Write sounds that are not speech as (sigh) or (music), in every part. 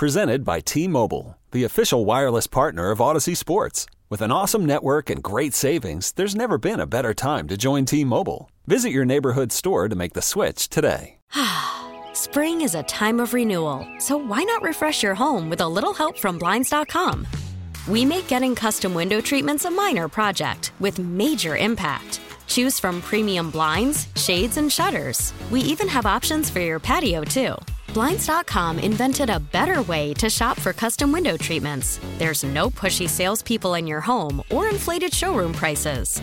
Presented by T Mobile, the official wireless partner of Audacy Sports. With an awesome network and great savings, there's never been a better time to join T Mobile. Visit your neighborhood store to make the switch today. (sighs) Spring is a time of renewal, so why not refresh your home with a little help from Blinds.com? We make getting custom window treatments a minor project with major impact. Choose from premium blinds, shades, and shutters. We even have options for your patio, too. Blinds.com invented a better way to shop for custom window treatments. There's no pushy salespeople in your home or inflated showroom prices.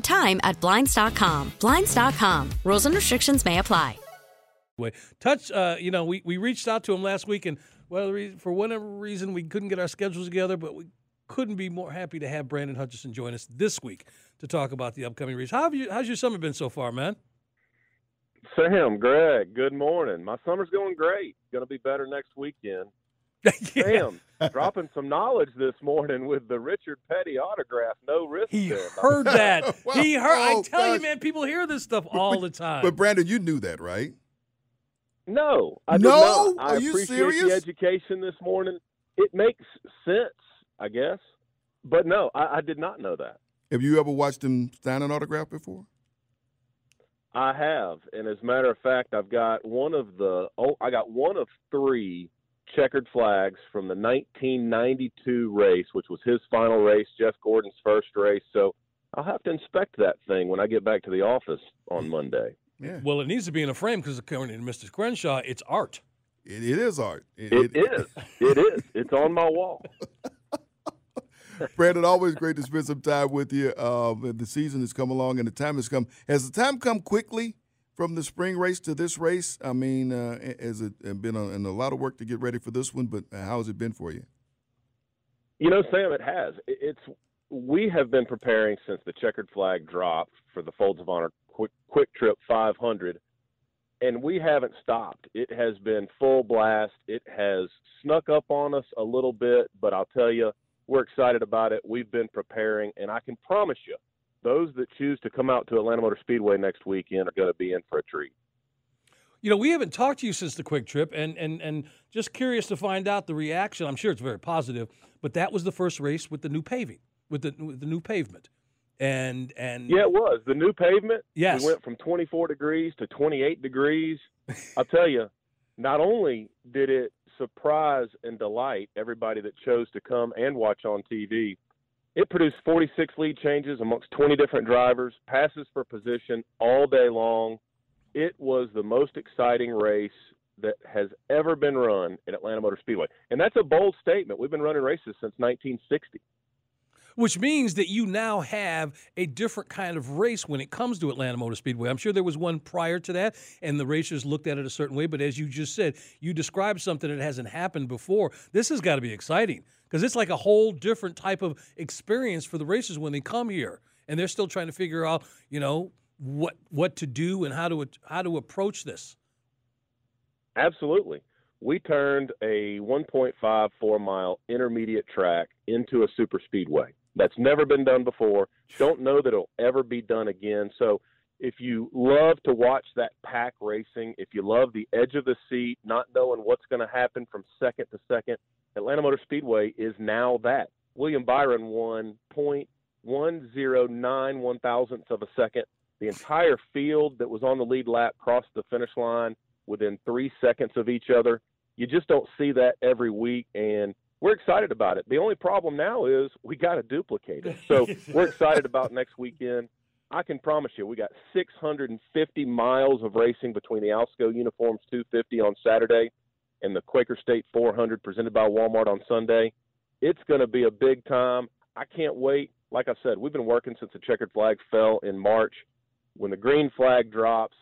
time at Blinds.com. Blinds.com. Rules and restrictions may apply. way. Touch, uh, you know, we, we reached out to him last week, and well, for whatever reason, we couldn't get our schedules together, but we couldn't be more happy to have Brandon Hutchison join us this week to talk about the upcoming race. How have you? How's your summer been so far, man? Sam, Greg, good morning. My summer's going great. Going to be better next weekend. (laughs) yeah. Sam, dropping some knowledge this morning with the Richard Petty autograph. No risk. He there. heard that. (laughs) Well, he heard. I oh, tell you, man, people hear this stuff all the time. But Brandon, you knew that, right? No, I did No? not. I Are you appreciate serious? the education this morning. It makes sense, I guess. But no, I, I did not know that. Have you ever watched him sign an autograph before? I have, and as a matter of fact, I've got one of the oh, I got one of three checkered flags from the 1992 race, which was his final race, Jeff Gordon's first race. So I'll have to inspect that thing when I get back to the office on Monday. Yeah. well, it needs to be in a frame because according to Mr. Crenshaw, it's art. It, it is art. It is. It is. It's on my wall. (laughs) Brandon, always great to spend some time with you. Uh, the season has come along and the time has come. Has the time come quickly from the spring race to this race? I mean, uh, has it been a, a lot of work to get ready for this one? But how has it been for you? You know, Sam, it has. It's we have been preparing since the checkered flag dropped for the Folds of Honor Quick, QuikTrip 500, and we haven't stopped. It has been full blast. It has snuck up on us a little bit, but I'll tell you, we're excited about it. We've been preparing, and I can promise you, those that choose to come out to Atlanta Motor Speedway next weekend are going to be in for a treat. You know, we haven't talked to you since the QuikTrip, and and and just curious to find out the reaction. I'm sure it's very positive, but that was the first race with the new paving, with the with the new pavement, and and Yeah, it was the new pavement. Yes. we went from 24 degrees to 28 degrees. (laughs) I'll tell you, not only did it surprise and delight everybody that chose to come and watch on TV, it produced 46 lead changes amongst 20 different drivers, passes for position all day long. It was the most exciting race that has ever been run at Atlanta Motor Speedway, and that's a bold statement. We've been running races since 1960. Which means that you now have a different kind of race when it comes to Atlanta Motor Speedway. I'm sure there was one prior to that, and the racers looked at it a certain way. But as you just said, you described something that hasn't happened before. This has got to be exciting because it's like a whole different type of experience for the racers when they come here, and they're still trying to figure out, you know, what what to do and how to how to approach this. Absolutely. We turned a 1.54 mile intermediate track into a super speedway. That's never been done before. Don't know that it'll ever be done again. So, if you love to watch that pack racing, if you love the edge of the seat, not knowing what's going to happen from second to second, Atlanta Motor Speedway is now that. William Byron won 0.109 one thousandths of a second. The entire field that was on the lead lap crossed the finish line within three seconds of each other. You just don't see that every week, and we're excited about it. The only problem now is we got to duplicate it. So (laughs) we're excited about next weekend. I can promise you, we got 650 miles of racing between the Alsco Uniforms 250 on Saturday and the Quaker State 400 presented by Walmart on Sunday. It's going to be a big time. I can't wait. Like I said, we've been working since the checkered flag fell in March. When the green flag drops,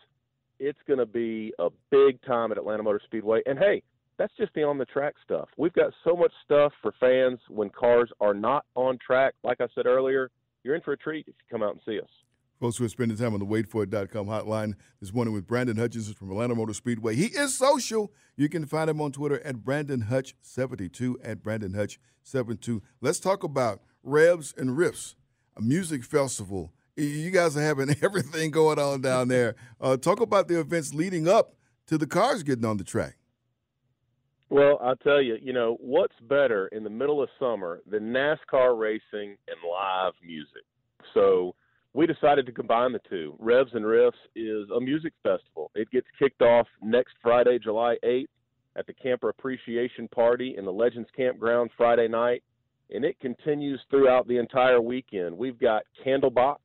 it's going to be a big time at Atlanta Motor Speedway. And hey, that's just the on the track stuff. We've got so much stuff for fans when cars are not on track. Like I said earlier, you're in for a treat if you come out and see us. Folks, who are spending time on the waitforit.com hotline this morning with Brandon Hutchison from Atlanta Motor Speedway. He is social. You can find him on Twitter at Brandon Hutch72 at Brandon Hutch72. Let's talk about Revs and Riffs, a music festival. You guys are having (laughs) everything going on down there. Uh, talk about the events leading up to the cars getting on the track. Well, I'll tell you, you know, what's better in the middle of summer than NASCAR racing and live music? So, we decided to combine the two. Revs and Riffs is a music festival. It gets kicked off next Friday, July 8th, at the Camper Appreciation Party in the Legends Campground Friday night, and it continues throughout the entire weekend. We've got Candlebox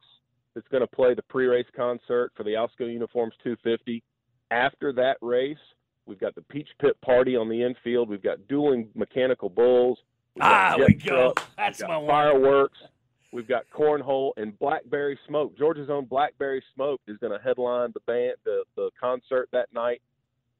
that's going to play the pre-race concert for the Alsco Uniforms 250. After that race, we've got the Peach Pit Party on the infield. We've got dueling mechanical bulls. Ah, we go. That's my fireworks. We've got cornhole and Blackberry Smoke. Georgia's own Blackberry Smoke is going to headline the band, the, the concert that night.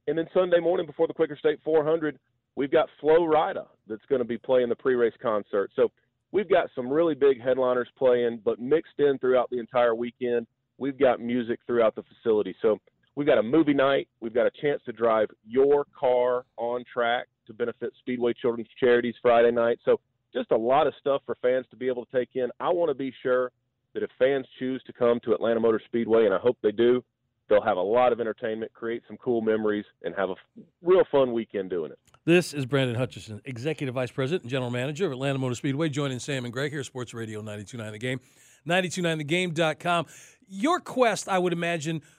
And then Sunday morning before the Quaker State 400, we've got Flo Rida that's going to be playing the pre-race concert. So we've got some really big headliners playing, but mixed in throughout the entire weekend, we've got music throughout the facility. So we've got a movie night. We've got a chance to drive your car on track to benefit Speedway Children's Charities Friday night. So just a lot of stuff for fans to be able to take in. I want to be sure that if fans choose to come to Atlanta Motor Speedway, and I hope they do, they'll have a lot of entertainment, create some cool memories, and have a real fun weekend doing it. This is Brandon Hutchison, Executive Vice President and General Manager of Atlanta Motor Speedway, joining Sam and Greg here, Sports Radio 929 The Game, 929thegame.com. Your quest, I would imagine –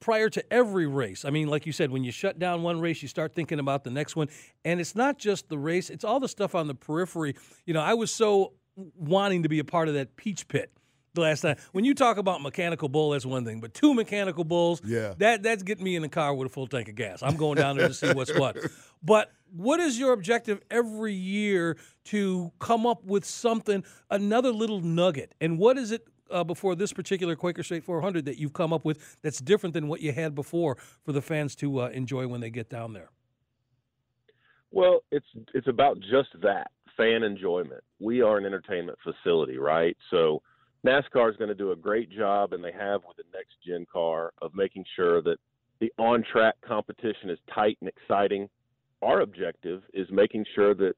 prior to every race. I mean, like you said, when you shut down one race, you start thinking about the next one. And it's not just the race, it's all the stuff on the periphery. You know, I was so wanting to be a part of that peach pit the last time. When you talk about mechanical bull, that's one thing, but two mechanical bulls, yeah. that that's getting me in the car with a full tank of gas. I'm going down there to see what's (laughs) what. But what is your objective every year to come up with something, another little nugget? And what is it uh, before this particular Quaker State 400 that you've come up with that's different than what you had before for the fans to uh, enjoy when they get down there? Well, it's it's about just that fan enjoyment. We are an entertainment facility, right? So NASCAR is going to do a great job, and they have with the next gen car of making sure that the on track competition is tight and exciting. Our objective is making sure that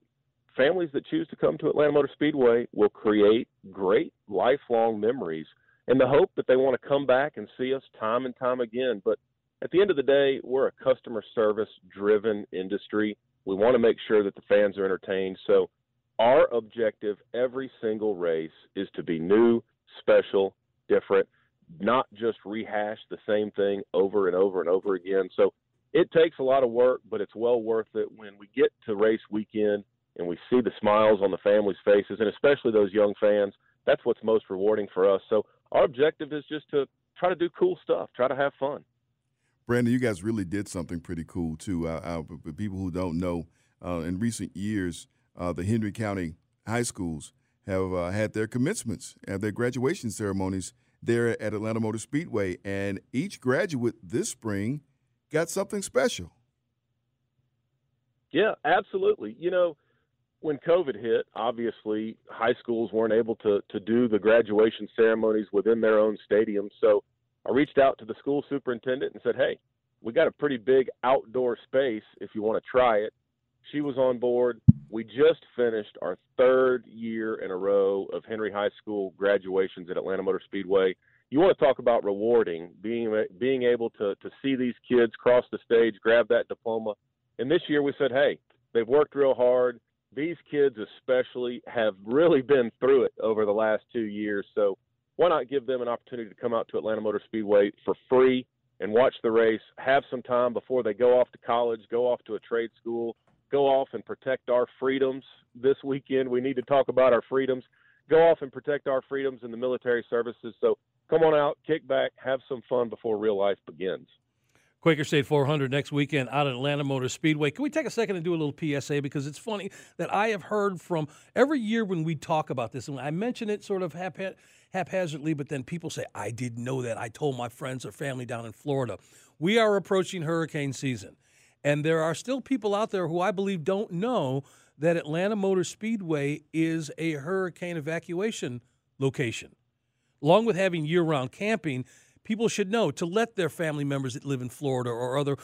families that choose to come to Atlanta Motor Speedway will create great lifelong memories in the hope that they want to come back and see us time and time again. But at the end of the day, we're a customer service driven industry. We want to make sure that the fans are entertained. So our objective every single race is to be new, special, different, not just rehash the same thing over and over and over again. So it takes a lot of work, but it's well worth it when we get to race weekend and we see the smiles on the families' faces, and especially those young fans. That's what's most rewarding for us. So our objective is just to try to do cool stuff, try to have fun. Brandon, you guys really did something pretty cool too. Uh, uh, for people who don't know, uh, in recent years, uh, the Henry County high schools have uh, had their commencements and their graduation ceremonies there at Atlanta Motor Speedway, and each graduate this spring got something special. Yeah, absolutely. You know, when COVID hit, obviously high schools weren't able to to do the graduation ceremonies within their own stadium. So I reached out to the school superintendent and said, "Hey, we got a pretty big outdoor space if you want to try it." She was on board. We just finished our third year in a row of Henry High School graduations at Atlanta Motor Speedway. You want to talk about rewarding, being being able to to see these kids cross the stage, grab that diploma. And this year we said, "Hey, they've worked real hard these kids especially have really been through it over the last two years. So why not give them an opportunity to come out to Atlanta Motor Speedway for free and watch the race, have some time before they go off to college, go off to a trade school, go off and protect our freedoms this weekend. We need to talk about our freedoms. Go off and protect our freedoms in the military services. So come on out, kick back, have some fun before real life begins. Quaker State 400 next weekend out at Atlanta Motor Speedway. Can we take a second and do a little PSA? Because it's funny that I have heard from every year when we talk about this, and I mention it sort of haphazardly, but then people say, I didn't know that. I told my friends or family down in Florida. We are approaching hurricane season. And there are still people out there who I believe don't know that Atlanta Motor Speedway is a hurricane evacuation location. Along with having year round camping, people should know to let their family members that live in Florida or other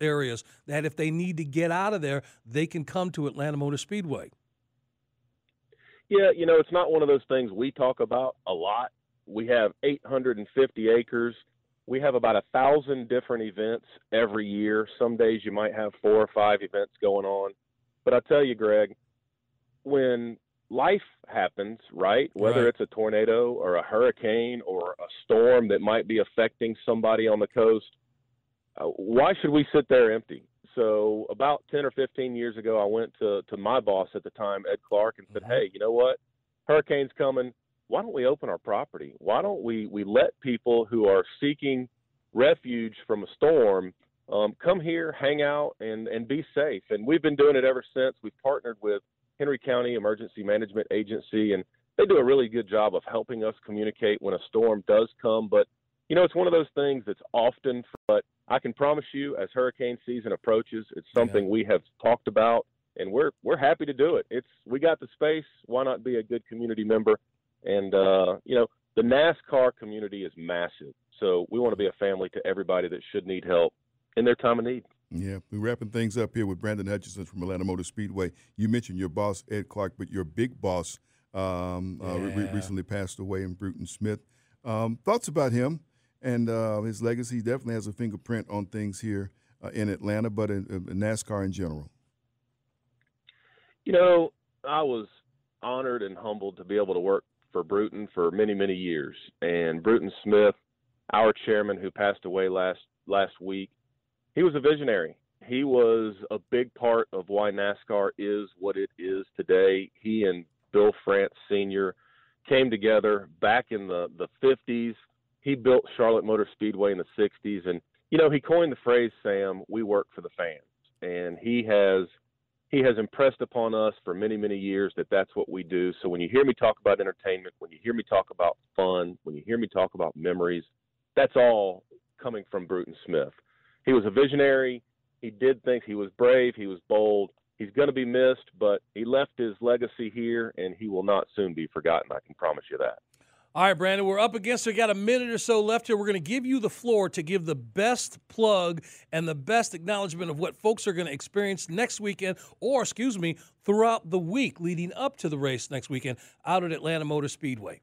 areas that if they need to get out of there, they can come to Atlanta Motor Speedway. Yeah, you know, it's not one of those things we talk about a lot. We have 850 acres. We have about a thousand different events every year. Some days you might have four or five events going on. But I tell you, Greg, when life happens, right? Whether Right. it's a tornado or a hurricane or a storm that might be affecting somebody on the coast, uh, why should we sit there empty? So about 10 or 15 years ago, I went to, to my boss at the time, Ed Clark, and said, hey, you know what? Hurricane's coming. Why don't we open our property? Why don't we, we let people who are seeking refuge from a storm um, come here, hang out, and, and be safe? And we've been doing it ever since. We've partnered with Henry County Emergency Management Agency, and they do a really good job of helping us communicate when a storm does come. But you know, it's one of those things that's often, but I can promise you, as hurricane season approaches, it's something we have talked about, and we're we're happy to do it. It's we got the space. Why not be a good community member? And uh, you know, the NASCAR community is massive, so we want to be a family to everybody that should need help in their time of need. Yeah, we're wrapping things up here with Brandon Hutchinson from Atlanta Motor Speedway. You mentioned your boss, Ed Clark, but your big boss um, uh, re- recently passed away in Bruton Smith. Um, thoughts about him and uh, his legacy? He definitely has a fingerprint on things here uh, in Atlanta, but in, in NASCAR in general. You know, I was honored and humbled to be able to work for Bruton for many, many years. And Bruton Smith, our chairman who passed away last last week, he was a visionary. He was a big part of why NASCAR is what it is today. He and Bill France Sr. came together back in the, the 50s. He built Charlotte Motor Speedway in the 60s. And, you know, he coined the phrase, Sam, we work for the fans. And he has he has impressed upon us for many many years that that's what we do so when you hear me talk about entertainment when you hear me talk about fun when you hear me talk about memories that's all coming from bruton smith he was a visionary he did things he was brave he was bold he's going to be missed but he left his legacy here and he will not soon be forgotten i can promise you that All right, Brandon, we're up against. We got a minute or so left here. We're going to give you the floor to give the best plug and the best acknowledgement of what folks are going to experience next weekend, or excuse me, throughout the week leading up to the race next weekend out at Atlanta Motor Speedway.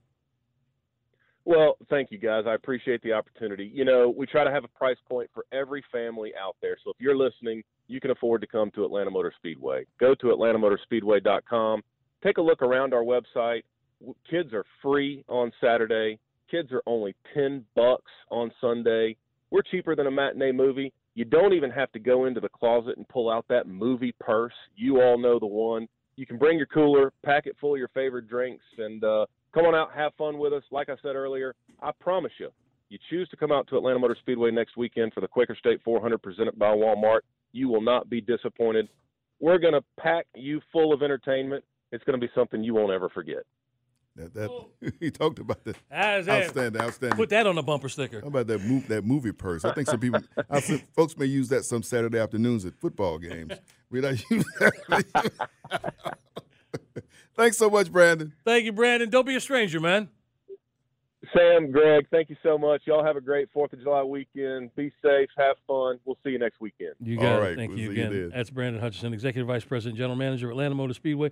Well, thank you guys. I appreciate the opportunity. You know, we try to have a price point for every family out there. So if you're listening, you can afford to come to Atlanta Motor Speedway. Go to atlantamotorspeedway.com. Take a look around our website. Kids are free on Saturday. Kids are only 10 bucks on Sunday. We're cheaper than a matinee movie. You don't even have to go into the closet and pull out that movie purse. You all know the one. You can bring your cooler, pack it full of your favorite drinks, and uh, come on out, have fun with us. Like I said earlier, I promise you, you choose to come out to Atlanta Motor Speedway next weekend for the Quaker State 400 presented by Walmart, you will not be disappointed. We're going to pack you full of entertainment. It's going to be something you won't ever forget. That, that (laughs) he talked about that. How's? Outstanding, outstanding. Put that on a bumper sticker. How about that move, that movie purse? I think some people, (laughs) I think folks may use that some Saturday afternoons at football games. We not (laughs) use that. Thanks so much, Brandon. Thank you, Brandon. Don't be a stranger, man. Sam, Greg, thank you so much. Y'all have a great 4th of July weekend. Be safe, have fun. We'll see you next weekend. You All got right, it. Thank we'll you see you again. That's Brandon Hutchinson, Executive Vice President, General Manager, Atlanta Motor Speedway.